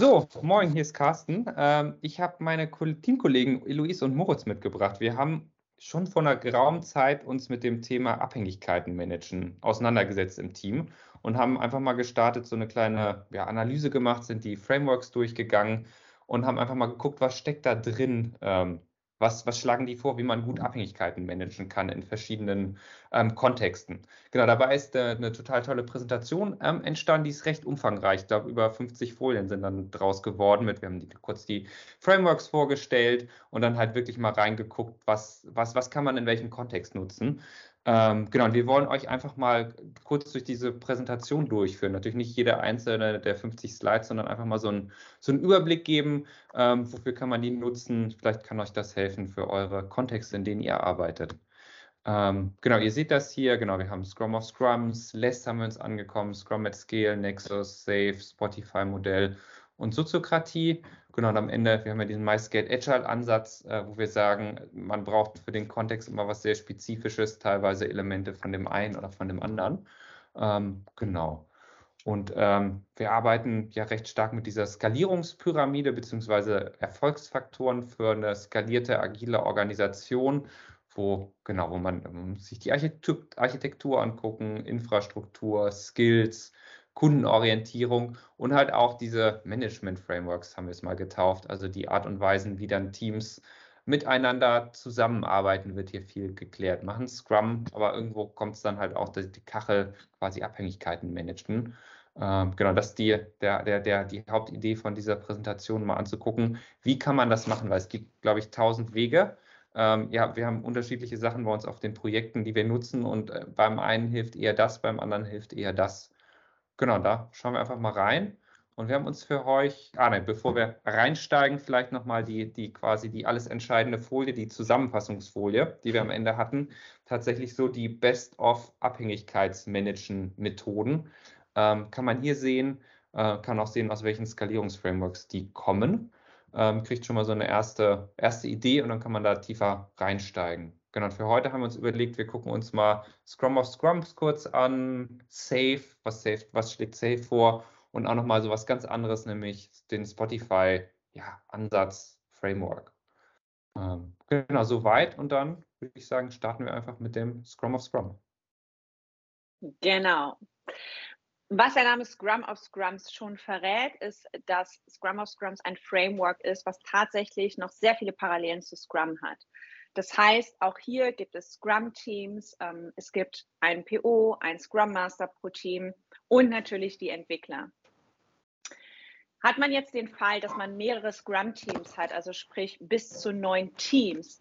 So, moin, hier ist Carsten. Ähm, ich habe meine Teamkollegen Eloise und Moritz mitgebracht. Wir haben schon vor einer geraumen Zeit uns mit dem Thema Abhängigkeiten managen auseinandergesetzt im Team und haben einfach mal gestartet, so eine kleine ja, Analyse gemacht, sind die Frameworks durchgegangen und haben einfach mal geguckt, was steckt da drin, ähm, was, was schlagen die vor, wie man gut Abhängigkeiten managen kann in verschiedenen ähm, Kontexten? Genau, dabei ist äh, eine total tolle Präsentation ähm, entstanden, die ist recht umfangreich. Ich glaube, über 50 Folien sind dann draus geworden. Mit, wir haben die, kurz die Frameworks vorgestellt und dann halt wirklich mal reingeguckt, was, was, was kann man in welchem Kontext nutzen. Ähm, genau, und wir wollen euch einfach mal kurz durch diese Präsentation durchführen. Natürlich nicht jeder einzelne der 50 Slides, sondern einfach mal so, ein, so einen Überblick geben, ähm, wofür kann man die nutzen. Vielleicht kann euch das helfen für eure Kontexte, in denen ihr arbeitet. Ähm, genau, ihr seht das hier. Genau, wir haben Scrum of Scrums, Less haben wir uns angekommen, Scrum at Scale, Nexus, Safe, Spotify-Modell und Soziokratie. Genau, und am Ende, wir haben ja diesen MyScale Agile Ansatz, äh, wo wir sagen, man braucht für den Kontext immer was sehr Spezifisches, teilweise Elemente von dem einen oder von dem anderen. Ähm, genau. Und ähm, wir arbeiten ja recht stark mit dieser Skalierungspyramide beziehungsweise Erfolgsfaktoren für eine skalierte, agile Organisation, wo genau, wo man um, sich die Architektur angucken, Infrastruktur, Skills, Kundenorientierung und halt auch diese Management-Frameworks haben wir es mal getauft. Also die Art und Weisen, wie dann Teams miteinander zusammenarbeiten, wird hier viel geklärt. Machen Scrum, aber irgendwo kommt es dann halt auch, dass die Kachel quasi Abhängigkeiten managen. Ähm, genau, das ist die, der, der, der, die Hauptidee von dieser Präsentation, mal anzugucken, wie kann man das machen, weil es gibt, glaube ich, tausend Wege. Ähm, ja, wir haben unterschiedliche Sachen bei uns auf den Projekten, die wir nutzen und äh, beim einen hilft eher das, beim anderen hilft eher das. Genau, da schauen wir einfach mal rein. Und wir haben uns für euch, ah nein, bevor wir reinsteigen, vielleicht nochmal die, die quasi die alles entscheidende Folie, die Zusammenfassungsfolie, die wir am Ende hatten, tatsächlich so die Best-of-Abhängigkeitsmanagen-Methoden. Ähm, kann man hier sehen, äh, kann auch sehen, aus welchen Skalierungsframeworks die kommen. Ähm, kriegt schon mal so eine erste, erste Idee und dann kann man da tiefer reinsteigen. Genau, für heute haben wir uns überlegt, wir gucken uns mal Scrum of Scrums kurz an, Safe, was, Safe, was schlägt Safe vor und auch nochmal so was ganz anderes, nämlich den Spotify ja. Ähm, genau, soweit und dann würde ich sagen, starten wir einfach mit dem Scrum of Scrum. Genau. Was der Name Scrum of Scrums schon verrät, ist, dass Scrum of Scrums ein Framework ist, was tatsächlich noch sehr viele Parallelen zu Scrum hat. Das heißt, auch hier gibt es Scrum-Teams, ähm, es gibt ein PO, ein Scrum Master pro Team und natürlich die Entwickler. Hat man jetzt den Fall, dass man mehrere Scrum-Teams hat, also sprich bis zu neun Teams,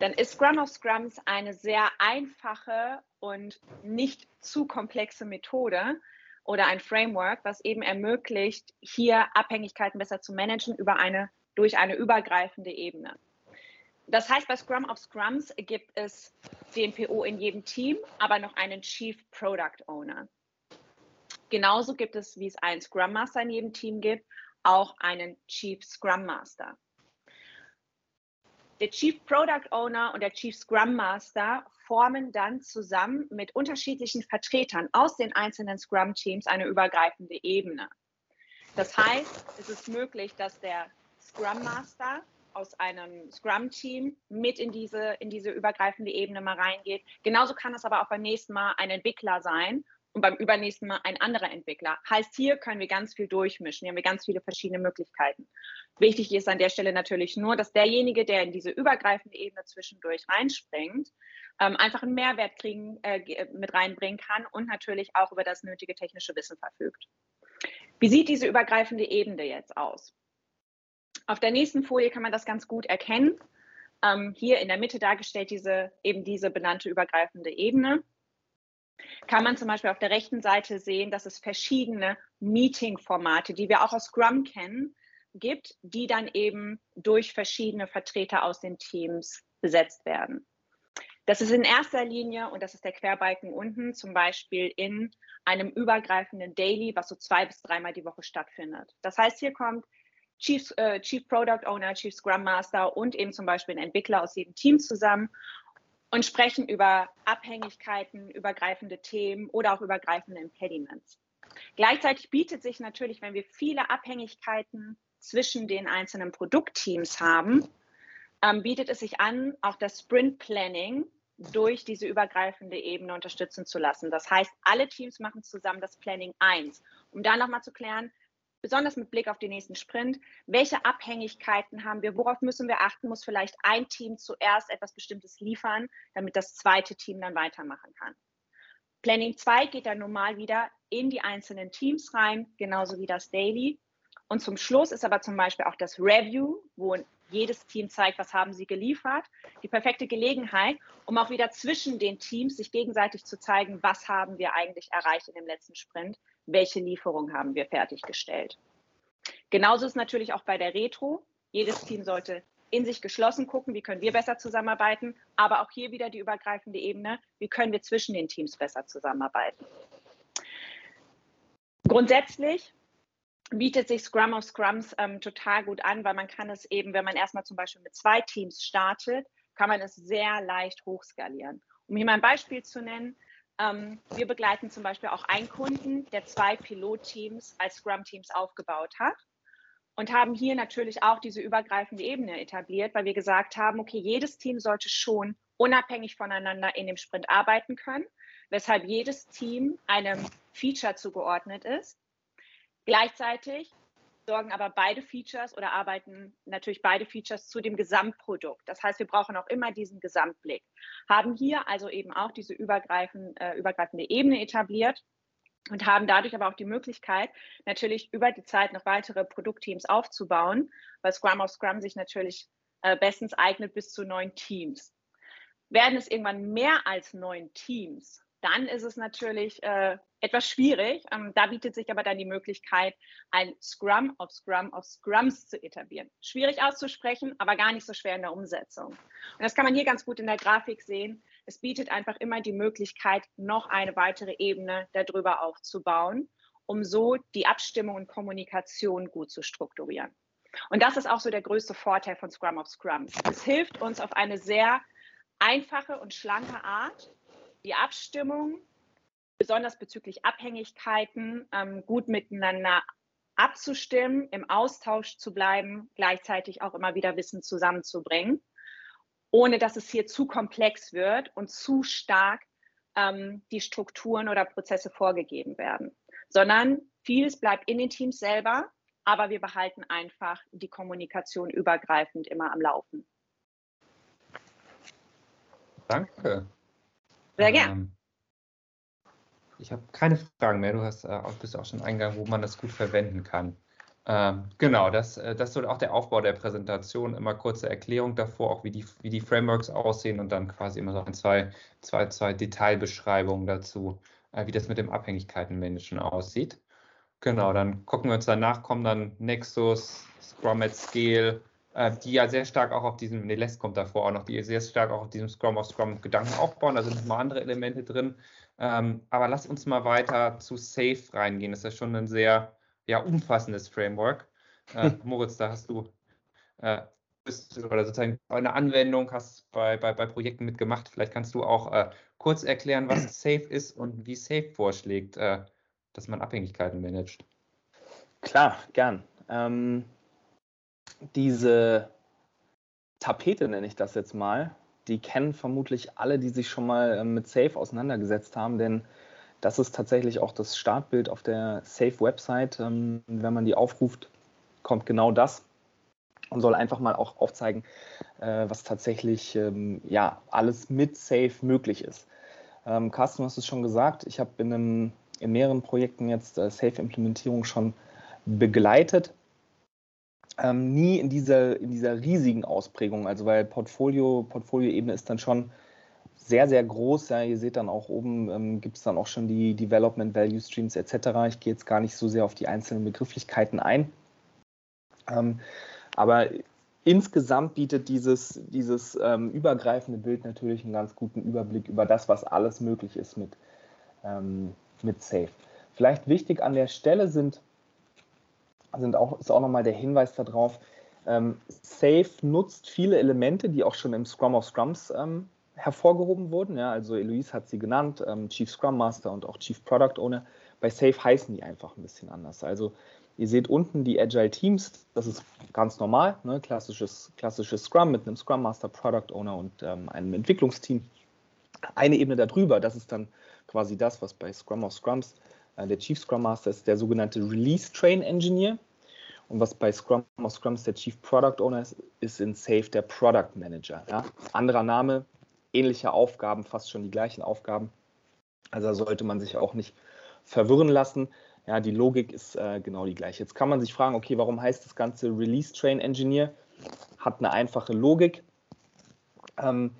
dann ist Scrum of Scrums eine sehr einfache und nicht zu komplexe Methode oder ein Framework, was eben ermöglicht, hier Abhängigkeiten besser zu managen über eine, durch eine übergreifende Ebene. Das heißt, bei Scrum of Scrums gibt es den PO in jedem Team, aber noch einen Chief Product Owner. Genauso gibt es, wie es einen Scrum Master in jedem Team gibt, auch einen Chief Scrum Master. Der Chief Product Owner und der Chief Scrum Master formen dann zusammen mit unterschiedlichen Vertretern aus den einzelnen Scrum Teams eine übergreifende Ebene. Das heißt, es ist möglich, dass der Scrum Master aus einem Scrum-Team mit in diese, in diese übergreifende Ebene mal reingeht. Genauso kann es aber auch beim nächsten Mal ein Entwickler sein und beim übernächsten Mal ein anderer Entwickler. Heißt, hier können wir ganz viel durchmischen. Hier haben wir ganz viele verschiedene Möglichkeiten. Wichtig ist an der Stelle natürlich nur, dass derjenige, der in diese übergreifende Ebene zwischendurch reinspringt, ähm, einfach einen Mehrwert kriegen, äh, mit reinbringen kann und natürlich auch über das nötige technische Wissen verfügt. Wie sieht diese übergreifende Ebene jetzt aus? Auf der nächsten Folie kann man das ganz gut erkennen. Ähm, hier in der Mitte dargestellt diese, eben diese benannte übergreifende Ebene. Kann man zum Beispiel auf der rechten Seite sehen, dass es verschiedene Meeting-Formate, die wir auch aus Scrum kennen, gibt, die dann eben durch verschiedene Vertreter aus den Teams besetzt werden. Das ist in erster Linie, und das ist der Querbalken unten, zum Beispiel in einem übergreifenden Daily, was so zwei bis dreimal die Woche stattfindet. Das heißt, hier kommt Chief, äh, Chief Product Owner, Chief Scrum Master und eben zum Beispiel ein Entwickler aus jedem Team zusammen und sprechen über Abhängigkeiten, übergreifende Themen oder auch übergreifende Impediments. Gleichzeitig bietet sich natürlich, wenn wir viele Abhängigkeiten zwischen den einzelnen Produktteams haben, ähm, bietet es sich an, auch das Sprint Planning durch diese übergreifende Ebene unterstützen zu lassen. Das heißt, alle Teams machen zusammen das Planning 1, um da nochmal zu klären, besonders mit Blick auf den nächsten Sprint, welche Abhängigkeiten haben wir, worauf müssen wir achten, muss vielleicht ein Team zuerst etwas Bestimmtes liefern, damit das zweite Team dann weitermachen kann. Planning 2 geht dann normal wieder in die einzelnen Teams rein, genauso wie das Daily. Und zum Schluss ist aber zum Beispiel auch das Review, wo jedes Team zeigt, was haben sie geliefert. Die perfekte Gelegenheit, um auch wieder zwischen den Teams sich gegenseitig zu zeigen, was haben wir eigentlich erreicht in dem letzten Sprint, welche Lieferung haben wir fertiggestellt. Genauso ist natürlich auch bei der Retro. Jedes Team sollte in sich geschlossen gucken, wie können wir besser zusammenarbeiten, aber auch hier wieder die übergreifende Ebene, wie können wir zwischen den Teams besser zusammenarbeiten. Grundsätzlich bietet sich Scrum of Scrums ähm, total gut an, weil man kann es eben, wenn man erstmal zum Beispiel mit zwei Teams startet, kann man es sehr leicht hochskalieren. Um hier mal ein Beispiel zu nennen, wir begleiten zum Beispiel auch einen Kunden, der zwei Pilotteams als Scrum-Teams aufgebaut hat und haben hier natürlich auch diese übergreifende Ebene etabliert, weil wir gesagt haben, okay, jedes Team sollte schon unabhängig voneinander in dem Sprint arbeiten können, weshalb jedes Team einem Feature zugeordnet ist. Gleichzeitig sorgen aber beide Features oder arbeiten natürlich beide Features zu dem Gesamtprodukt. Das heißt, wir brauchen auch immer diesen Gesamtblick. Haben hier also eben auch diese übergreifend, äh, übergreifende Ebene etabliert und haben dadurch aber auch die Möglichkeit, natürlich über die Zeit noch weitere Produktteams aufzubauen, weil Scrum of Scrum sich natürlich äh, bestens eignet bis zu neun Teams. Werden es irgendwann mehr als neun Teams, dann ist es natürlich äh, etwas schwierig. Ähm, da bietet sich aber dann die Möglichkeit, ein Scrum of Scrum of Scrums zu etablieren. Schwierig auszusprechen, aber gar nicht so schwer in der Umsetzung. Und das kann man hier ganz gut in der Grafik sehen. Es bietet einfach immer die Möglichkeit, noch eine weitere Ebene darüber aufzubauen, um so die Abstimmung und Kommunikation gut zu strukturieren. Und das ist auch so der größte Vorteil von Scrum of Scrums. Es hilft uns auf eine sehr einfache und schlanke Art, die Abstimmung, besonders bezüglich Abhängigkeiten, ähm, gut miteinander abzustimmen, im Austausch zu bleiben, gleichzeitig auch immer wieder Wissen zusammenzubringen, ohne dass es hier zu komplex wird und zu stark ähm, die Strukturen oder Prozesse vorgegeben werden, sondern vieles bleibt in den Teams selber, aber wir behalten einfach die Kommunikation übergreifend immer am Laufen. Danke. Sehr gern. Ähm, ich habe keine Fragen mehr. Du hast äh, bist auch schon eingegangen, wo man das gut verwenden kann. Ähm, genau, das, äh, das ist auch der Aufbau der Präsentation. Immer kurze Erklärung davor, auch wie die, wie die Frameworks aussehen und dann quasi immer so ein, zwei, zwei, zwei Detailbeschreibungen dazu, äh, wie das mit dem Abhängigkeitenmanagen aussieht. Genau, dann gucken wir uns danach, kommen dann Nexus, Scrum at Scale, die ja sehr stark auch auf diesem, nee, Les kommt davor auch noch, die sehr stark auch auf diesem Scrum of Scrum Gedanken aufbauen. Da sind nochmal andere Elemente drin. Ähm, aber lass uns mal weiter zu Safe reingehen. Das ist ja schon ein sehr ja, umfassendes Framework. Äh, Moritz, da hast du äh, oder sozusagen eine Anwendung hast bei, bei, bei Projekten mitgemacht. Vielleicht kannst du auch äh, kurz erklären, was Safe ist und wie Safe vorschlägt, äh, dass man Abhängigkeiten managt. Klar, gern. Ähm, diese Tapete nenne ich das jetzt mal, die kennen vermutlich alle, die sich schon mal ähm, mit Safe auseinandergesetzt haben, denn das ist tatsächlich auch das Startbild auf der Safe-Website. Ähm, wenn man die aufruft, kommt genau das und soll einfach mal auch aufzeigen, äh, was tatsächlich ähm, ja, alles mit Safe möglich ist. Carsten, du hast es schon gesagt, ich habe in, in mehreren Projekten jetzt äh, Safe-Implementierung schon begleitet ähm, nie in dieser, in dieser riesigen Ausprägung. Also weil Portfolio, Portfolio-Ebene ist dann schon sehr, sehr groß. Ja, ihr seht dann auch oben, ähm, gibt es dann auch schon die Development Value Streams etc. Ich gehe jetzt gar nicht so sehr auf die einzelnen Begrifflichkeiten ein. Ähm, aber insgesamt bietet dieses, dieses ähm, übergreifende Bild natürlich einen ganz guten Überblick über das, was alles möglich ist mit, ähm, mit Safe. Vielleicht wichtig an der Stelle sind sind auch, ist auch nochmal der Hinweis darauf, ähm, Safe nutzt viele Elemente, die auch schon im Scrum of Scrums ähm, hervorgehoben wurden. Ja, also Eloise hat sie genannt, ähm, Chief Scrum Master und auch Chief Product Owner Bei Safe heißen die einfach ein bisschen anders. Also ihr seht unten die Agile Teams, das ist ganz normal, ne? klassisches, klassisches Scrum mit einem Scrum Master, Product Owner und ähm, einem Entwicklungsteam. Eine Ebene darüber, das ist dann quasi das, was bei Scrum of Scrums der Chief Scrum Master ist, der sogenannte Release Train Engineer. Und was bei Scrum of Scrums der Chief Product Owner ist, ist in Safe der Product Manager. Ja? Anderer Name, ähnliche Aufgaben, fast schon die gleichen Aufgaben. Also da sollte man sich auch nicht verwirren lassen. Ja, die Logik ist äh, genau die gleiche. Jetzt kann man sich fragen, okay, warum heißt das Ganze Release Train Engineer? Hat eine einfache Logik. Ähm,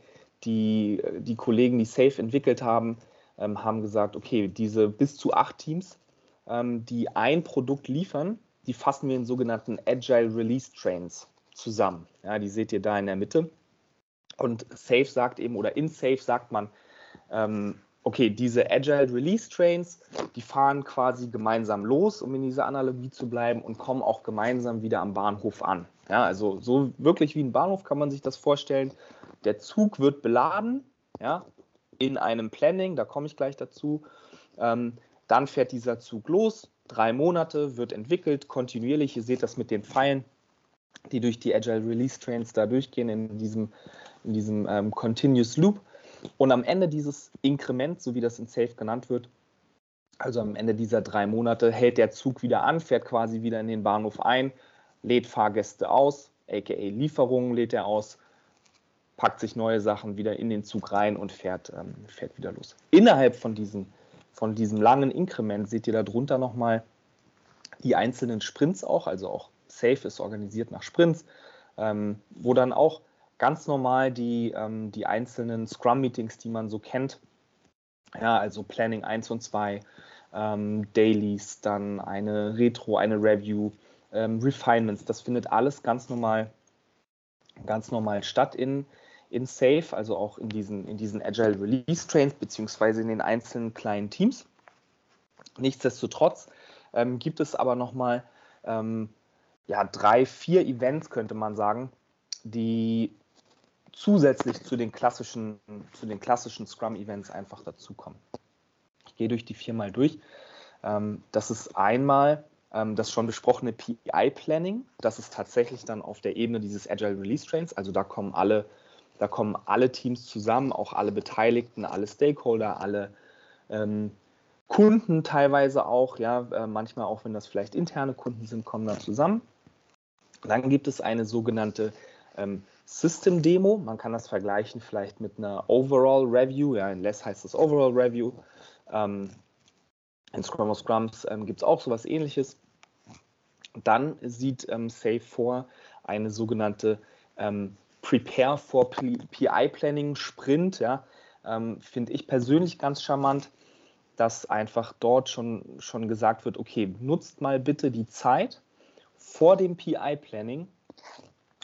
die, die Kollegen, die Safe entwickelt haben, ähm, haben gesagt, okay, diese bis zu acht Teams, ähm, die ein Produkt liefern, die fassen wir in sogenannten Agile Release Trains zusammen. Ja, die seht ihr da in der Mitte. Und Safe sagt eben, oder in Safe sagt man, ähm, okay, diese Agile Release Trains, die fahren quasi gemeinsam los, um in dieser Analogie zu bleiben, und kommen auch gemeinsam wieder am Bahnhof an. Ja, also so wirklich wie ein Bahnhof kann man sich das vorstellen. Der Zug wird beladen, ja, in einem Planning, da komme ich gleich dazu. Ähm, dann fährt dieser Zug los, drei Monate, wird entwickelt, kontinuierlich. Ihr seht das mit den Pfeilen, die durch die Agile Release Trains da durchgehen in diesem in diesem ähm, Continuous Loop. Und am Ende dieses Inkrement, so wie das in Safe genannt wird, also am Ende dieser drei Monate, hält der Zug wieder an, fährt quasi wieder in den Bahnhof ein, lädt Fahrgäste aus, aka Lieferungen lädt er aus, packt sich neue Sachen wieder in den Zug rein und fährt, ähm, fährt wieder los. Innerhalb von diesem, von diesem langen Inkrement seht ihr darunter nochmal die einzelnen Sprints auch, also auch Safe ist organisiert nach Sprints, ähm, wo dann auch ganz normal die, ähm, die einzelnen Scrum-Meetings, die man so kennt. Ja, also Planning 1 und 2, ähm, Dailies, dann eine Retro, eine Review, ähm, Refinements, das findet alles ganz normal, ganz normal statt in, in Safe, also auch in diesen, in diesen Agile Release Trains, beziehungsweise in den einzelnen kleinen Teams. Nichtsdestotrotz ähm, gibt es aber nochmal ähm, ja, drei, vier Events, könnte man sagen, die zusätzlich zu den klassischen, zu den klassischen Scrum-Events einfach dazukommen. Ich gehe durch die viermal durch. Ähm, das ist einmal ähm, das schon besprochene PI-Planning. Das ist tatsächlich dann auf der Ebene dieses Agile Release Trains. Also da kommen alle, da kommen alle Teams zusammen, auch alle Beteiligten, alle Stakeholder, alle ähm, Kunden teilweise auch, ja, äh, manchmal auch wenn das vielleicht interne Kunden sind, kommen da zusammen. Dann gibt es eine sogenannte ähm, System Demo. Man kann das vergleichen vielleicht mit einer Overall Review. Ja, in Less heißt das Overall Review. Ähm, in Scrum of Scrums ähm, gibt es auch sowas ähnliches. Dann sieht ähm, Safe vor eine sogenannte ähm, Prepare for PI Planning Sprint. Ja, ähm, Finde ich persönlich ganz charmant, dass einfach dort schon, schon gesagt wird, okay, nutzt mal bitte die Zeit vor dem PI Planning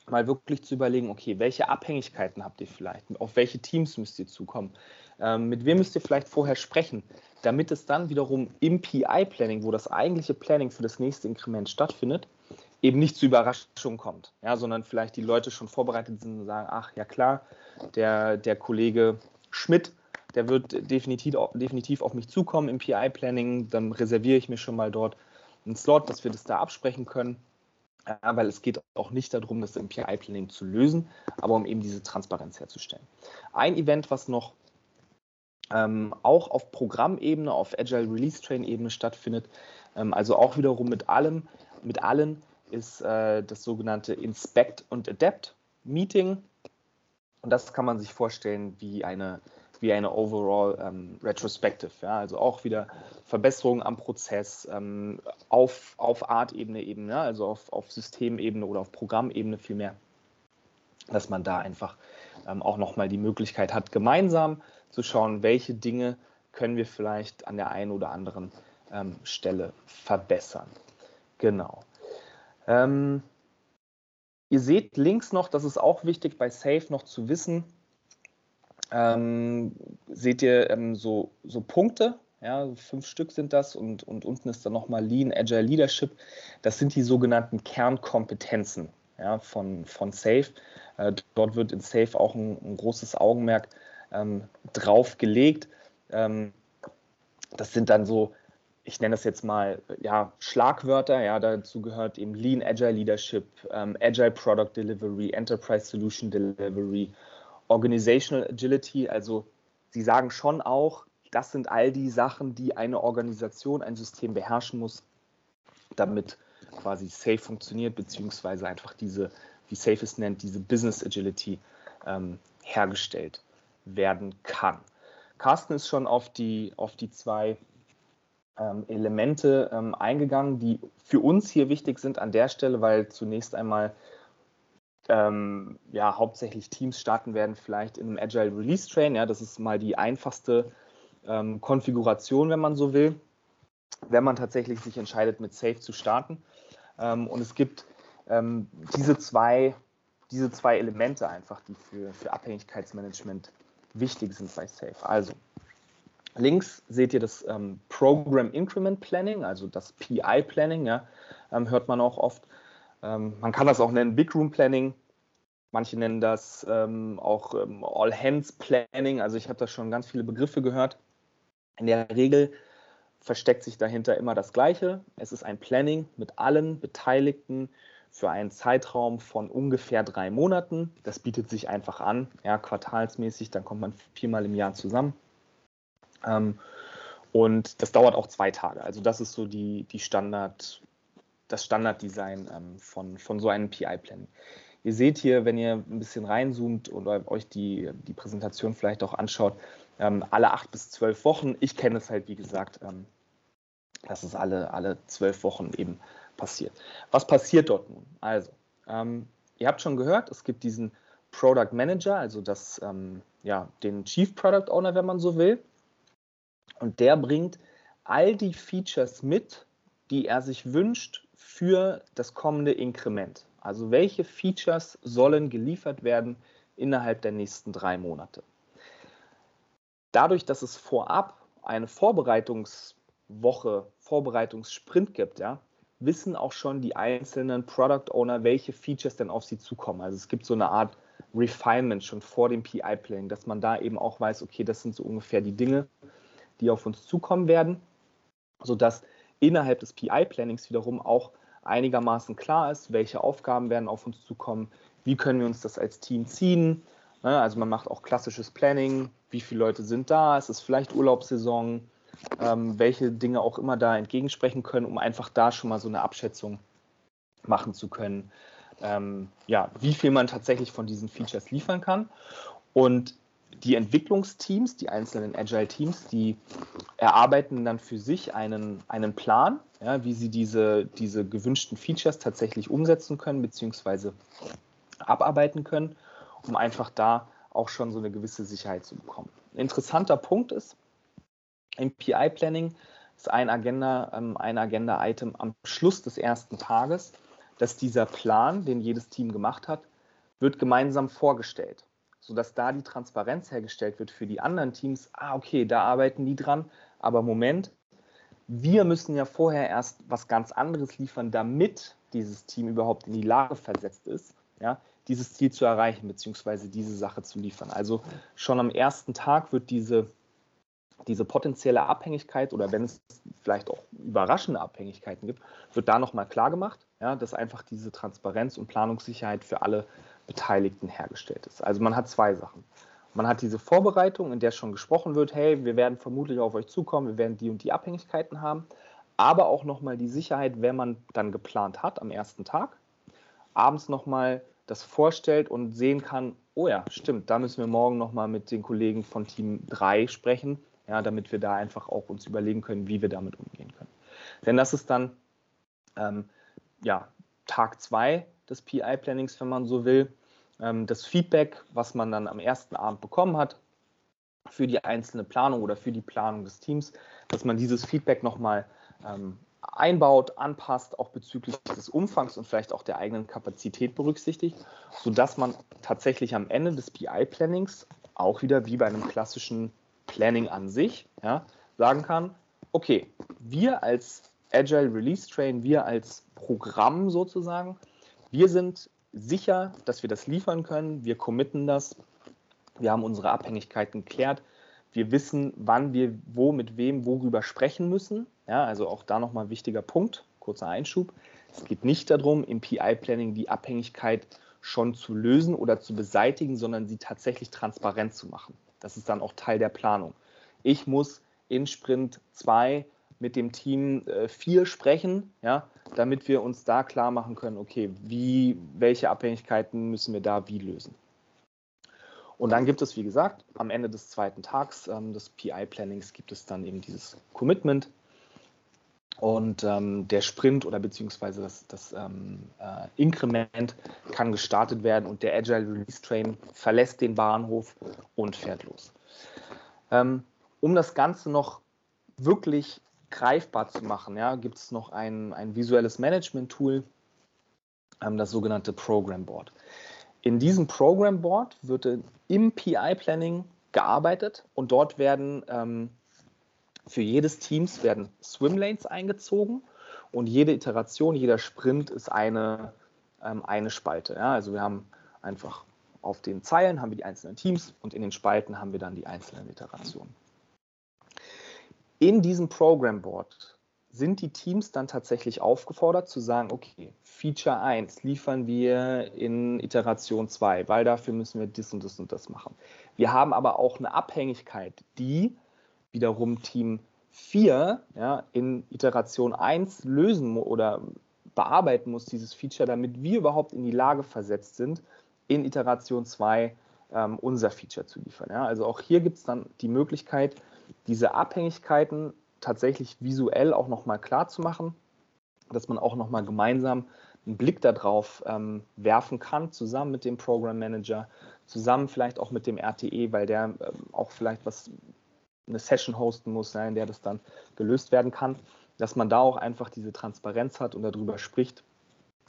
mal wirklich zu überlegen, okay, welche Abhängigkeiten habt ihr vielleicht, auf welche Teams müsst ihr zukommen, ähm, mit wem müsst ihr vielleicht vorher sprechen, damit es dann wiederum im PI-Planning, wo das eigentliche Planning für das nächste Inkrement stattfindet, eben nicht zu Überraschungen kommt, ja, sondern vielleicht die Leute schon vorbereitet sind und sagen, ach ja klar, der, der Kollege Schmidt, der wird definitiv, definitiv auf mich zukommen im PI-Planning, dann reserviere ich mir schon mal dort einen Slot, dass wir das da absprechen können. Ja, weil es geht auch nicht darum, das im PI-Planning zu lösen, aber um eben diese Transparenz herzustellen. Ein Event, was noch ähm, auch auf Programmebene, auf Agile Release Train Ebene stattfindet, ähm, also auch wiederum mit allem, mit allen, ist äh, das sogenannte Inspect und Adapt Meeting. Und das kann man sich vorstellen wie eine wie eine Overall ähm, Retrospective. Ja? Also auch wieder Verbesserungen am Prozess ähm, auf, auf Art-Ebene eben, ja? also auf, auf Systemebene oder auf Programmebene vielmehr, dass man da einfach ähm, auch nochmal die Möglichkeit hat, gemeinsam zu schauen, welche Dinge können wir vielleicht an der einen oder anderen ähm, Stelle verbessern. Genau. Ähm, ihr seht links noch, das ist auch wichtig bei Safe noch zu wissen, ähm, seht ihr ähm, so, so Punkte, ja, fünf Stück sind das und, und unten ist dann nochmal Lean Agile Leadership. Das sind die sogenannten Kernkompetenzen ja, von, von SAFE. Äh, dort wird in SAFE auch ein, ein großes Augenmerk ähm, drauf gelegt. Ähm, das sind dann so ich nenne das jetzt mal ja, Schlagwörter, ja, dazu gehört eben Lean Agile Leadership, ähm, Agile Product Delivery, Enterprise Solution Delivery, Organizational Agility. Also sie sagen schon auch, das sind all die Sachen, die eine Organisation, ein System beherrschen muss, damit quasi Safe funktioniert, beziehungsweise einfach diese, wie Safe es nennt, diese Business Agility ähm, hergestellt werden kann. Carsten ist schon auf die, auf die zwei Elemente ähm, eingegangen, die für uns hier wichtig sind an der Stelle, weil zunächst einmal ähm, ja, hauptsächlich Teams starten werden, vielleicht in einem Agile Release Train. Ja, das ist mal die einfachste ähm, Konfiguration, wenn man so will, wenn man tatsächlich sich entscheidet, mit Safe zu starten. Ähm, und es gibt ähm, diese, zwei, diese zwei Elemente einfach, die für, für Abhängigkeitsmanagement wichtig sind bei Safe. Also Links seht ihr das ähm, Program Increment Planning, also das PI Planning, ja, ähm, hört man auch oft. Ähm, man kann das auch nennen Big Room Planning. Manche nennen das ähm, auch ähm, All Hands Planning. Also ich habe da schon ganz viele Begriffe gehört. In der Regel versteckt sich dahinter immer das Gleiche. Es ist ein Planning mit allen Beteiligten für einen Zeitraum von ungefähr drei Monaten. Das bietet sich einfach an, ja, quartalsmäßig, dann kommt man viermal im Jahr zusammen. Ähm, und das dauert auch zwei Tage. Also das ist so die, die Standard, das Standarddesign ähm, von, von so einem PI-Plan. Ihr seht hier, wenn ihr ein bisschen reinzoomt oder euch die, die Präsentation vielleicht auch anschaut, ähm, alle acht bis zwölf Wochen. Ich kenne es halt, wie gesagt, ähm, dass es alle, alle zwölf Wochen eben passiert. Was passiert dort nun? Also, ähm, ihr habt schon gehört, es gibt diesen Product Manager, also das, ähm, ja, den Chief Product Owner, wenn man so will. Und der bringt all die Features mit, die er sich wünscht für das kommende Inkrement. Also welche Features sollen geliefert werden innerhalb der nächsten drei Monate. Dadurch, dass es vorab eine Vorbereitungswoche, Vorbereitungssprint gibt, ja, wissen auch schon die einzelnen Product Owner, welche Features denn auf sie zukommen. Also es gibt so eine Art Refinement schon vor dem PI-Planning, dass man da eben auch weiß, okay, das sind so ungefähr die Dinge, die auf uns zukommen werden, sodass innerhalb des PI-Plannings wiederum auch einigermaßen klar ist, welche Aufgaben werden auf uns zukommen, wie können wir uns das als Team ziehen. Ne, also man macht auch klassisches Planning, wie viele Leute sind da, es ist vielleicht Urlaubssaison, ähm, welche Dinge auch immer da entgegensprechen können, um einfach da schon mal so eine Abschätzung machen zu können, ähm, ja, wie viel man tatsächlich von diesen Features liefern kann. Und die Entwicklungsteams, die einzelnen Agile-Teams, die erarbeiten dann für sich einen, einen Plan, ja, wie sie diese, diese gewünschten Features tatsächlich umsetzen können, beziehungsweise abarbeiten können, um einfach da auch schon so eine gewisse Sicherheit zu bekommen. Ein interessanter Punkt ist, im PI-Planning ist ein Agenda, ähm, ein Agenda-Item am Schluss des ersten Tages, dass dieser Plan, den jedes Team gemacht hat, wird gemeinsam vorgestellt sodass da die Transparenz hergestellt wird für die anderen Teams. Ah, okay, da arbeiten die dran, aber Moment, wir müssen ja vorher erst was ganz anderes liefern, damit dieses Team überhaupt in die Lage versetzt ist, ja, dieses Ziel zu erreichen, beziehungsweise diese Sache zu liefern. Also schon am ersten Tag wird diese, diese potenzielle Abhängigkeit oder wenn es vielleicht auch überraschende Abhängigkeiten gibt, wird da nochmal klar gemacht, ja, dass einfach diese Transparenz und Planungssicherheit für alle Beteiligten hergestellt ist. Also man hat zwei Sachen. Man hat diese Vorbereitung, in der schon gesprochen wird, hey, wir werden vermutlich auf euch zukommen, wir werden die und die Abhängigkeiten haben, aber auch nochmal die Sicherheit, wenn man dann geplant hat am ersten Tag, abends nochmal das vorstellt und sehen kann, oh ja, stimmt, da müssen wir morgen nochmal mit den Kollegen von Team 3 sprechen, ja, damit wir da einfach auch uns überlegen können, wie wir damit umgehen können. Denn das ist dann ähm, ja, Tag 2 des PI-Plannings, wenn man so will. Ähm, das Feedback, was man dann am ersten Abend bekommen hat für die einzelne Planung oder für die Planung des Teams, dass man dieses Feedback nochmal ähm, einbaut, anpasst, auch bezüglich des Umfangs und vielleicht auch der eigenen Kapazität berücksichtigt, sodass man tatsächlich am Ende des PI-Plannings auch wieder wie bei einem klassischen Planning an sich ja, sagen kann, okay, wir als Agile Release Train, wir als Programm sozusagen, wir sind sicher, dass wir das liefern können. Wir committen das. Wir haben unsere Abhängigkeiten geklärt. Wir wissen, wann wir wo mit wem worüber sprechen müssen. Ja, also auch da nochmal ein wichtiger Punkt, kurzer Einschub. Es geht nicht darum, im PI-Planning die Abhängigkeit schon zu lösen oder zu beseitigen, sondern sie tatsächlich transparent zu machen. Das ist dann auch Teil der Planung. Ich muss in Sprint 2 mit dem Team 4 äh, sprechen, ja, damit wir uns da klar machen können, okay, wie, welche Abhängigkeiten müssen wir da wie lösen. Und dann gibt es, wie gesagt, am Ende des zweiten Tags ähm, des PI-Plannings gibt es dann eben dieses Commitment, und ähm, der Sprint oder beziehungsweise das, das ähm, äh, Inkrement kann gestartet werden und der Agile Release Train verlässt den Bahnhof und fährt los. Ähm, um das Ganze noch wirklich greifbar zu machen, ja, gibt es noch ein, ein visuelles Management-Tool, ähm, das sogenannte Program Board. In diesem Program Board wird im PI-Planning gearbeitet und dort werden ähm, für jedes Teams werden Swimlanes eingezogen und jede Iteration, jeder Sprint ist eine, ähm, eine Spalte. Ja? Also wir haben einfach auf den Zeilen haben wir die einzelnen Teams und in den Spalten haben wir dann die einzelnen Iterationen. In diesem Program Board sind die Teams dann tatsächlich aufgefordert zu sagen, okay, Feature 1 liefern wir in Iteration 2, weil dafür müssen wir das und das und das machen. Wir haben aber auch eine Abhängigkeit, die wiederum Team 4 ja, in Iteration 1 lösen oder bearbeiten muss, dieses Feature, damit wir überhaupt in die Lage versetzt sind, in Iteration 2 ähm, unser Feature zu liefern. Ja. Also auch hier gibt es dann die Möglichkeit, diese Abhängigkeiten tatsächlich visuell auch nochmal klar zu machen, dass man auch nochmal gemeinsam einen Blick darauf ähm, werfen kann, zusammen mit dem Program Manager, zusammen vielleicht auch mit dem RTE, weil der ähm, auch vielleicht was eine Session hosten muss, in der das dann gelöst werden kann, dass man da auch einfach diese Transparenz hat und darüber spricht,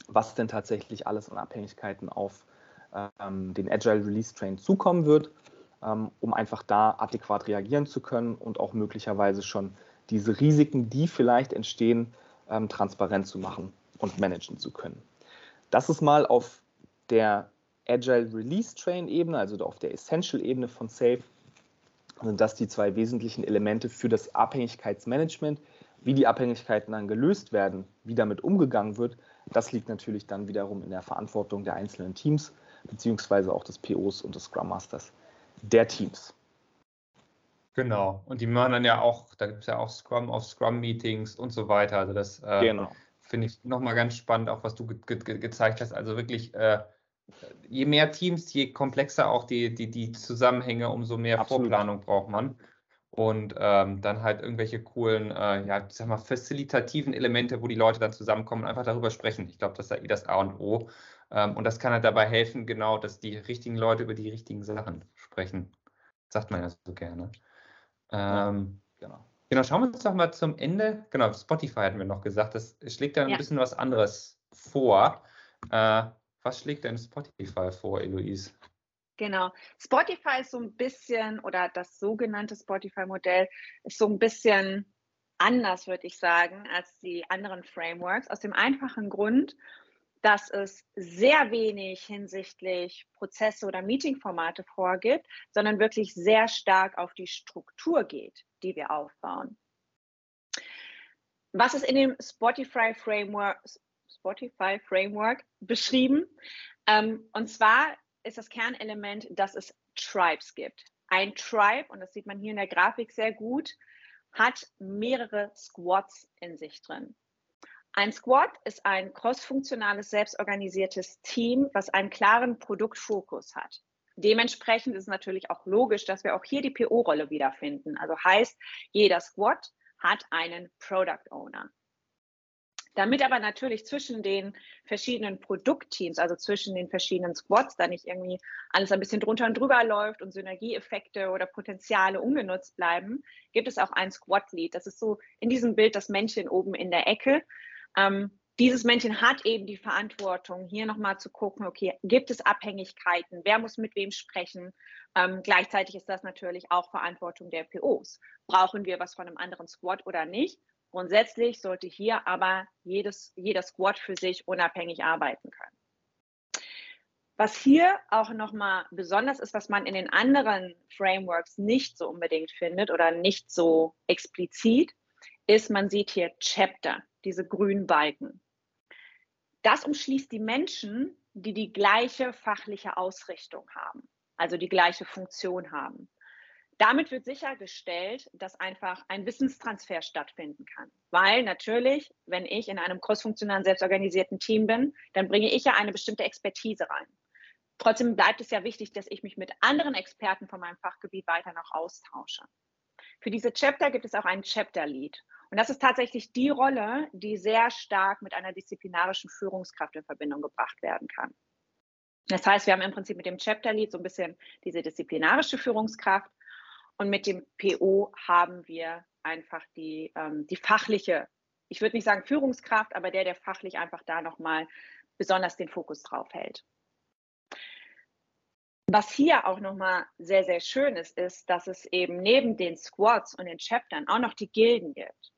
was denn tatsächlich alles an Abhängigkeiten auf ähm, den Agile Release Train zukommen wird, um einfach da adäquat reagieren zu können und auch möglicherweise schon diese Risiken, die vielleicht entstehen, ähm, transparent zu machen und managen zu können. Das ist mal auf der Agile Release Train Ebene, also auf der Essential Ebene von Safe sind das die zwei wesentlichen Elemente für das Abhängigkeitsmanagement. Wie die Abhängigkeiten dann gelöst werden, wie damit umgegangen wird, das liegt natürlich dann wiederum in der Verantwortung der einzelnen Teams, beziehungsweise auch des POs und des Scrum Masters der Teams. Genau. Und die machen dann ja auch, da gibt es ja auch Scrum auf Scrum-Meetings und so weiter. Also das äh, genau. finde ich nochmal ganz spannend, auch was du ge ge gezeigt hast. Also wirklich äh, je mehr Teams, je komplexer auch die, die, die Zusammenhänge, umso mehr Absolut. Vorplanung braucht man. Und ähm, dann halt irgendwelche coolen, äh, ja, ich sag mal, facilitativen Elemente, wo die Leute dann zusammenkommen und einfach darüber sprechen. Ich glaube, das ist ja eh das A und O. Ähm, und das kann halt dabei helfen, genau, dass die richtigen Leute über die richtigen Sachen sprechen. sagt man ja so gerne. Ähm, ja, genau. Genau, schauen wir uns doch mal zum Ende. Genau, Spotify hatten wir noch gesagt. Das schlägt da ein ja. bisschen was anderes vor. Äh, was schlägt denn Spotify vor, Eloise? Genau. Spotify ist so ein bisschen, oder das sogenannte Spotify-Modell ist so ein bisschen anders, würde ich sagen, als die anderen Frameworks. Aus dem einfachen Grund, dass es sehr wenig hinsichtlich Prozesse oder Meetingformate vorgibt, sondern wirklich sehr stark auf die Struktur geht, die wir aufbauen. Was ist in dem Spotify Framework, Spotify Framework beschrieben. Ähm, und zwar ist das Kernelement, dass es Tribes gibt. Ein Tribe, und das sieht man hier in der Grafik sehr gut, hat mehrere Squads in sich drin. Ein Squad ist ein crossfunktionales, selbstorganisiertes Team, was einen klaren Produktfokus hat. Dementsprechend ist es natürlich auch logisch, dass wir auch hier die PO-Rolle wiederfinden. Also heißt, jeder Squad hat einen Product Owner. Damit aber natürlich zwischen den verschiedenen Produktteams, also zwischen den verschiedenen Squads, da nicht irgendwie alles ein bisschen drunter und drüber läuft und Synergieeffekte oder Potenziale ungenutzt bleiben, gibt es auch ein Squad-Lead. Das ist so in diesem Bild das Männchen oben in der Ecke. Ähm, dieses Männchen hat eben die Verantwortung, hier nochmal zu gucken, okay, gibt es Abhängigkeiten, wer muss mit wem sprechen. Ähm, gleichzeitig ist das natürlich auch Verantwortung der POs. Brauchen wir was von einem anderen Squad oder nicht? Grundsätzlich sollte hier aber jedes, jeder Squad für sich unabhängig arbeiten können. Was hier auch nochmal besonders ist, was man in den anderen Frameworks nicht so unbedingt findet oder nicht so explizit, ist, man sieht hier Chapter, diese grünen Balken. Das umschließt die Menschen, die die gleiche fachliche Ausrichtung haben, also die gleiche Funktion haben. Damit wird sichergestellt, dass einfach ein Wissenstransfer stattfinden kann. Weil natürlich, wenn ich in einem crossfunktionalen, selbstorganisierten Team bin, dann bringe ich ja eine bestimmte Expertise rein. Trotzdem bleibt es ja wichtig, dass ich mich mit anderen Experten von meinem Fachgebiet weiter noch austausche. Für diese Chapter gibt es auch einen Chapter Lead. Und das ist tatsächlich die Rolle, die sehr stark mit einer disziplinarischen Führungskraft in Verbindung gebracht werden kann. Das heißt, wir haben im Prinzip mit dem Chapter Lead so ein bisschen diese disziplinarische Führungskraft und mit dem PO haben wir einfach die, ähm, die fachliche, ich würde nicht sagen Führungskraft, aber der, der fachlich einfach da nochmal besonders den Fokus drauf hält. Was hier auch nochmal sehr, sehr schön ist, ist, dass es eben neben den Squads und den Chaptern auch noch die Gilden gibt.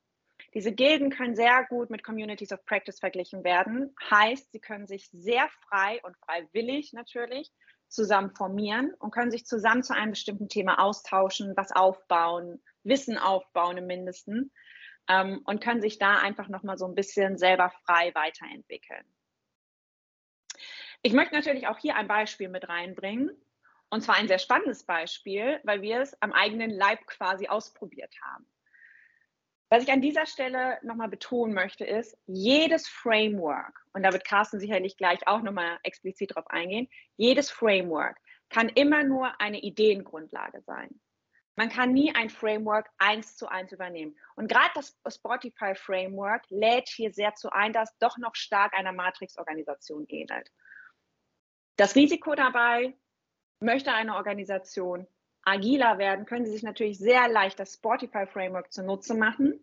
Diese Gilden können sehr gut mit Communities of Practice verglichen werden. Heißt, sie können sich sehr frei und freiwillig natürlich zusammen formieren und können sich zusammen zu einem bestimmten Thema austauschen, was aufbauen, Wissen aufbauen im Mindesten ähm, und können sich da einfach nochmal so ein bisschen selber frei weiterentwickeln. Ich möchte natürlich auch hier ein Beispiel mit reinbringen. Und zwar ein sehr spannendes Beispiel, weil wir es am eigenen Leib quasi ausprobiert haben. Was ich an dieser Stelle nochmal betonen möchte, ist, jedes Framework, und da wird Carsten sicherlich gleich auch nochmal explizit drauf eingehen, jedes Framework kann immer nur eine Ideengrundlage sein. Man kann nie ein Framework eins zu eins übernehmen. Und gerade das Spotify Framework lädt hier sehr zu ein, dass doch noch stark einer Matrix-Organisation ähnelt. Das Risiko dabei, möchte eine Organisation agiler werden, können Sie sich natürlich sehr leicht das Spotify Framework zunutze machen.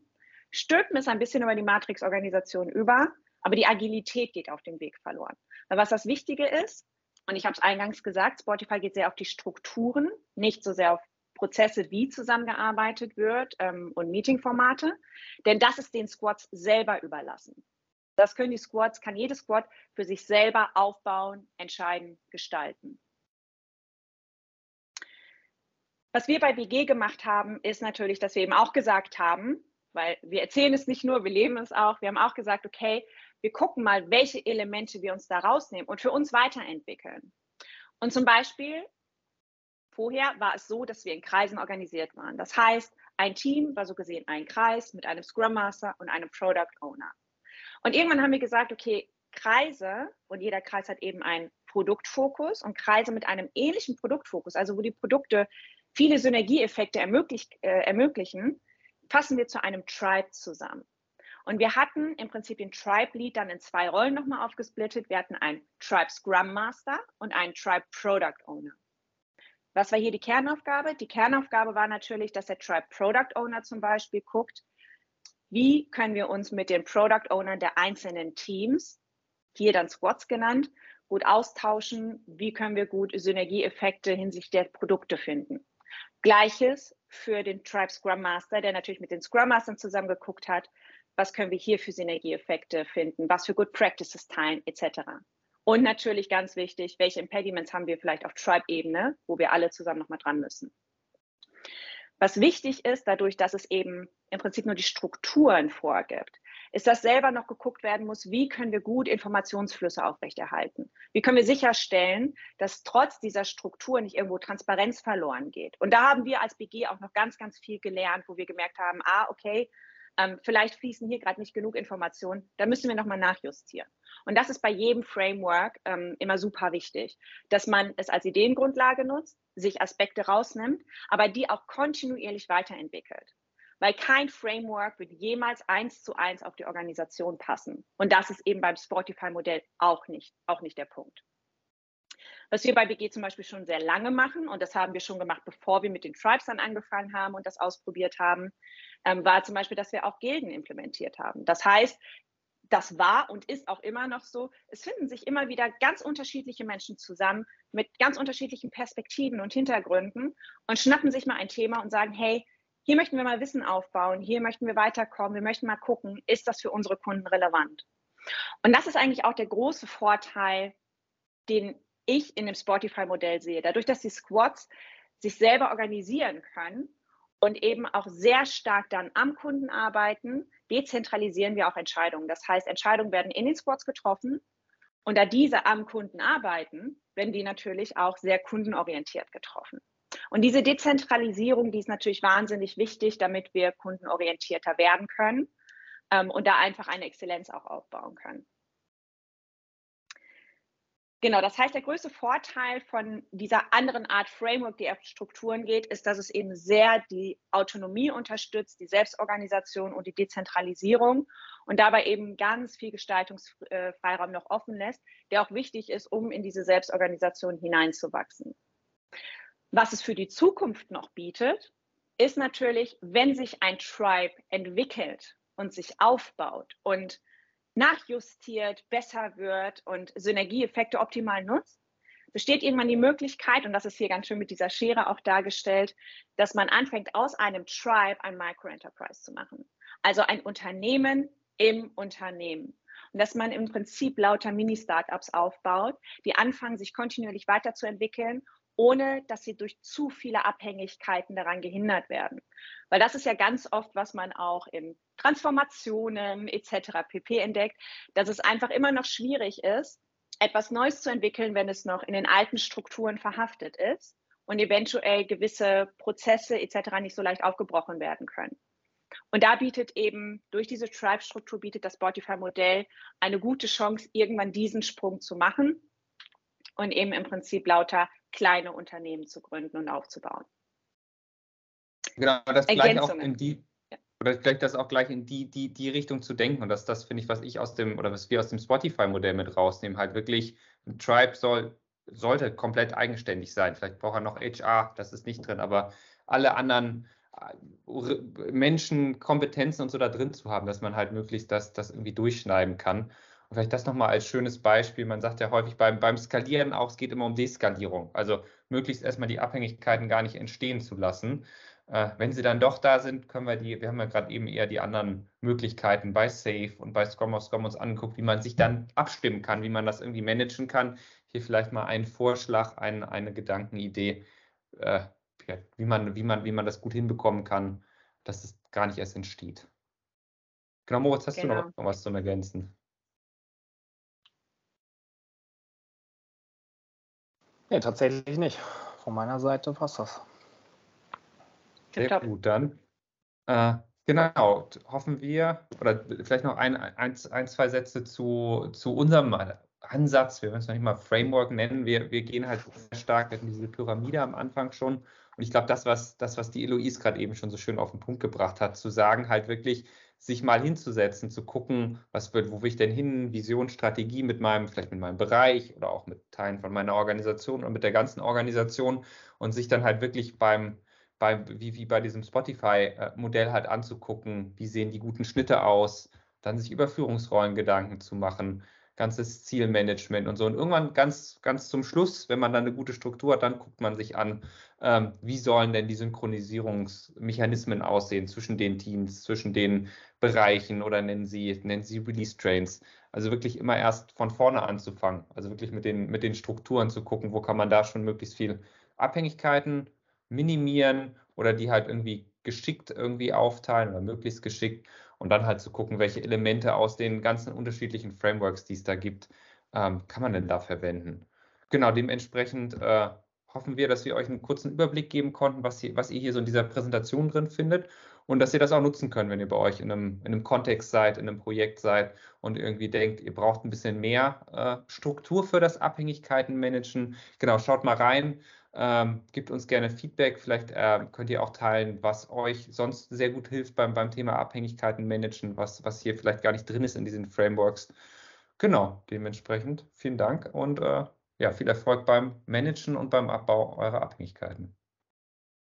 Stülpen es ein bisschen über die Matrix-Organisation über, aber die Agilität geht auf dem Weg verloren. Weil was das Wichtige ist, und ich habe es eingangs gesagt, Spotify geht sehr auf die Strukturen, nicht so sehr auf Prozesse, wie zusammengearbeitet wird ähm, und Meetingformate, denn das ist den Squads selber überlassen. Das können die Squads, kann jedes Squad für sich selber aufbauen, entscheiden, gestalten. Was wir bei BG gemacht haben, ist natürlich, dass wir eben auch gesagt haben, weil wir erzählen es nicht nur, wir leben es auch, wir haben auch gesagt, okay, wir gucken mal, welche Elemente wir uns da rausnehmen und für uns weiterentwickeln. Und zum Beispiel, vorher war es so, dass wir in Kreisen organisiert waren. Das heißt, ein Team war so gesehen ein Kreis mit einem Scrum Master und einem Product Owner. Und irgendwann haben wir gesagt, okay, Kreise, und jeder Kreis hat eben einen Produktfokus und Kreise mit einem ähnlichen Produktfokus, also wo die Produkte viele Synergieeffekte ermöglicht, äh, ermöglichen, fassen wir zu einem Tribe zusammen. Und wir hatten im Prinzip den Tribe Lead dann in zwei Rollen nochmal aufgesplittet. Wir hatten einen Tribe Scrum Master und einen Tribe Product Owner. Was war hier die Kernaufgabe? Die Kernaufgabe war natürlich, dass der Tribe Product Owner zum Beispiel guckt, wie können wir uns mit den Product Ownern der einzelnen Teams, hier dann Squads genannt, gut austauschen, wie können wir gut Synergieeffekte hinsichtlich der Produkte finden. Gleiches für den Tribe Scrum Master, der natürlich mit den Scrum Mastern zusammen geguckt hat, was können wir hier für Synergieeffekte finden, was für Good Practices teilen, etc. Und natürlich ganz wichtig, welche Impediments haben wir vielleicht auf Tribe-Ebene, wo wir alle zusammen nochmal dran müssen. Was wichtig ist, dadurch, dass es eben im Prinzip nur die Strukturen vorgibt, ist, dass selber noch geguckt werden muss, wie können wir gut Informationsflüsse aufrechterhalten? Wie können wir sicherstellen, dass trotz dieser Struktur nicht irgendwo Transparenz verloren geht? Und da haben wir als BG auch noch ganz, ganz viel gelernt, wo wir gemerkt haben, ah, okay, ähm, vielleicht fließen hier gerade nicht genug Informationen, da müssen wir nochmal nachjustieren. Und das ist bei jedem Framework ähm, immer super wichtig, dass man es als Ideengrundlage nutzt, sich Aspekte rausnimmt, aber die auch kontinuierlich weiterentwickelt weil kein Framework wird jemals eins zu eins auf die Organisation passen. Und das ist eben beim Spotify-Modell auch nicht, auch nicht der Punkt. Was wir bei BG zum Beispiel schon sehr lange machen, und das haben wir schon gemacht, bevor wir mit den Tribes dann angefangen haben und das ausprobiert haben, ähm, war zum Beispiel, dass wir auch Gilden implementiert haben. Das heißt, das war und ist auch immer noch so. Es finden sich immer wieder ganz unterschiedliche Menschen zusammen mit ganz unterschiedlichen Perspektiven und Hintergründen und schnappen sich mal ein Thema und sagen, hey, hier möchten wir mal Wissen aufbauen, hier möchten wir weiterkommen, wir möchten mal gucken, ist das für unsere Kunden relevant? Und das ist eigentlich auch der große Vorteil, den ich in dem Spotify-Modell sehe. Dadurch, dass die Squads sich selber organisieren können und eben auch sehr stark dann am Kunden arbeiten, dezentralisieren wir auch Entscheidungen. Das heißt, Entscheidungen werden in den Squads getroffen und da diese am Kunden arbeiten, werden die natürlich auch sehr kundenorientiert getroffen. Und diese Dezentralisierung, die ist natürlich wahnsinnig wichtig, damit wir kundenorientierter werden können ähm, und da einfach eine Exzellenz auch aufbauen können. Genau, das heißt, der größte Vorteil von dieser anderen Art Framework, die auf Strukturen geht, ist, dass es eben sehr die Autonomie unterstützt, die Selbstorganisation und die Dezentralisierung und dabei eben ganz viel Gestaltungsfreiraum noch offen lässt, der auch wichtig ist, um in diese Selbstorganisation hineinzuwachsen. Was es für die Zukunft noch bietet, ist natürlich, wenn sich ein Tribe entwickelt und sich aufbaut und nachjustiert, besser wird und Synergieeffekte optimal nutzt, besteht irgendwann die Möglichkeit, und das ist hier ganz schön mit dieser Schere auch dargestellt, dass man anfängt, aus einem Tribe ein Micro-Enterprise zu machen. Also ein Unternehmen im Unternehmen. Und dass man im Prinzip lauter Mini-Startups aufbaut, die anfangen, sich kontinuierlich weiterzuentwickeln ohne dass sie durch zu viele Abhängigkeiten daran gehindert werden. Weil das ist ja ganz oft, was man auch in Transformationen etc. pp entdeckt, dass es einfach immer noch schwierig ist, etwas Neues zu entwickeln, wenn es noch in den alten Strukturen verhaftet ist und eventuell gewisse Prozesse etc. nicht so leicht aufgebrochen werden können. Und da bietet eben durch diese Tribe-Struktur bietet das Spotify-Modell eine gute Chance, irgendwann diesen Sprung zu machen und eben im Prinzip lauter kleine Unternehmen zu gründen und aufzubauen. Genau, das gleich auch in die, oder vielleicht das auch gleich in die, die, die Richtung zu denken. Und das, das finde ich, was ich aus dem, oder was wir aus dem Spotify-Modell mit rausnehmen, halt wirklich, ein Tribe soll, sollte komplett eigenständig sein. Vielleicht braucht er noch HR, das ist nicht drin, aber alle anderen äh, Menschen, Kompetenzen und so da drin zu haben, dass man halt möglichst das, das irgendwie durchschneiden kann. Und vielleicht das nochmal als schönes Beispiel. Man sagt ja häufig beim, beim Skalieren auch, es geht immer um Deskalierung. Also möglichst erstmal die Abhängigkeiten gar nicht entstehen zu lassen. Äh, wenn sie dann doch da sind, können wir die, wir haben ja gerade eben eher die anderen Möglichkeiten bei Safe und bei Scrum of Scrum uns angeguckt, wie man sich dann abstimmen kann, wie man das irgendwie managen kann. Hier vielleicht mal ein Vorschlag, ein, eine Gedankenidee, äh, wie, man, wie, man, wie man das gut hinbekommen kann, dass es gar nicht erst entsteht. Genau, Moritz, hast genau. du noch, noch was zum Ergänzen? Nee, tatsächlich nicht. Von meiner Seite passt das. Sehr gut, dann. Äh, genau, hoffen wir, oder vielleicht noch ein, ein, ein zwei Sätze zu, zu unserem Ansatz. Wir wollen es noch nicht mal Framework nennen. Wir, wir gehen halt sehr stark in diese Pyramide am Anfang schon. Und ich glaube, das was, das, was die Eloise gerade eben schon so schön auf den Punkt gebracht hat, zu sagen, halt wirklich, sich mal hinzusetzen, zu gucken, was wird, wo will ich denn hin, Vision, Strategie mit meinem, vielleicht mit meinem Bereich oder auch mit Teilen von meiner Organisation und mit der ganzen Organisation und sich dann halt wirklich beim, beim wie, wie bei diesem Spotify-Modell halt anzugucken, wie sehen die guten Schnitte aus, dann sich über Führungsrollen Gedanken zu machen, ganzes Zielmanagement und so. Und irgendwann ganz, ganz zum Schluss, wenn man dann eine gute Struktur hat, dann guckt man sich an, ähm, wie sollen denn die Synchronisierungsmechanismen aussehen zwischen den Teams, zwischen den Bereichen oder nennen Sie, nennen Sie Release Trains. Also wirklich immer erst von vorne anzufangen. Also wirklich mit den, mit den Strukturen zu gucken, wo kann man da schon möglichst viel Abhängigkeiten minimieren oder die halt irgendwie geschickt irgendwie aufteilen oder möglichst geschickt und dann halt zu gucken, welche Elemente aus den ganzen unterschiedlichen Frameworks, die es da gibt, ähm, kann man denn da verwenden. Genau, dementsprechend äh, hoffen wir, dass wir euch einen kurzen Überblick geben konnten, was, hier, was ihr hier so in dieser Präsentation drin findet und dass ihr das auch nutzen könnt, wenn ihr bei euch in einem, in einem Kontext seid, in einem Projekt seid und irgendwie denkt, ihr braucht ein bisschen mehr äh, Struktur für das Abhängigkeiten-Managen. Genau, schaut mal rein. Ähm, gebt uns gerne Feedback. Vielleicht äh, könnt ihr auch teilen, was euch sonst sehr gut hilft beim, beim Thema Abhängigkeiten managen, was, was hier vielleicht gar nicht drin ist in diesen Frameworks. Genau, dementsprechend vielen Dank und äh, ja, viel Erfolg beim Managen und beim Abbau eurer Abhängigkeiten.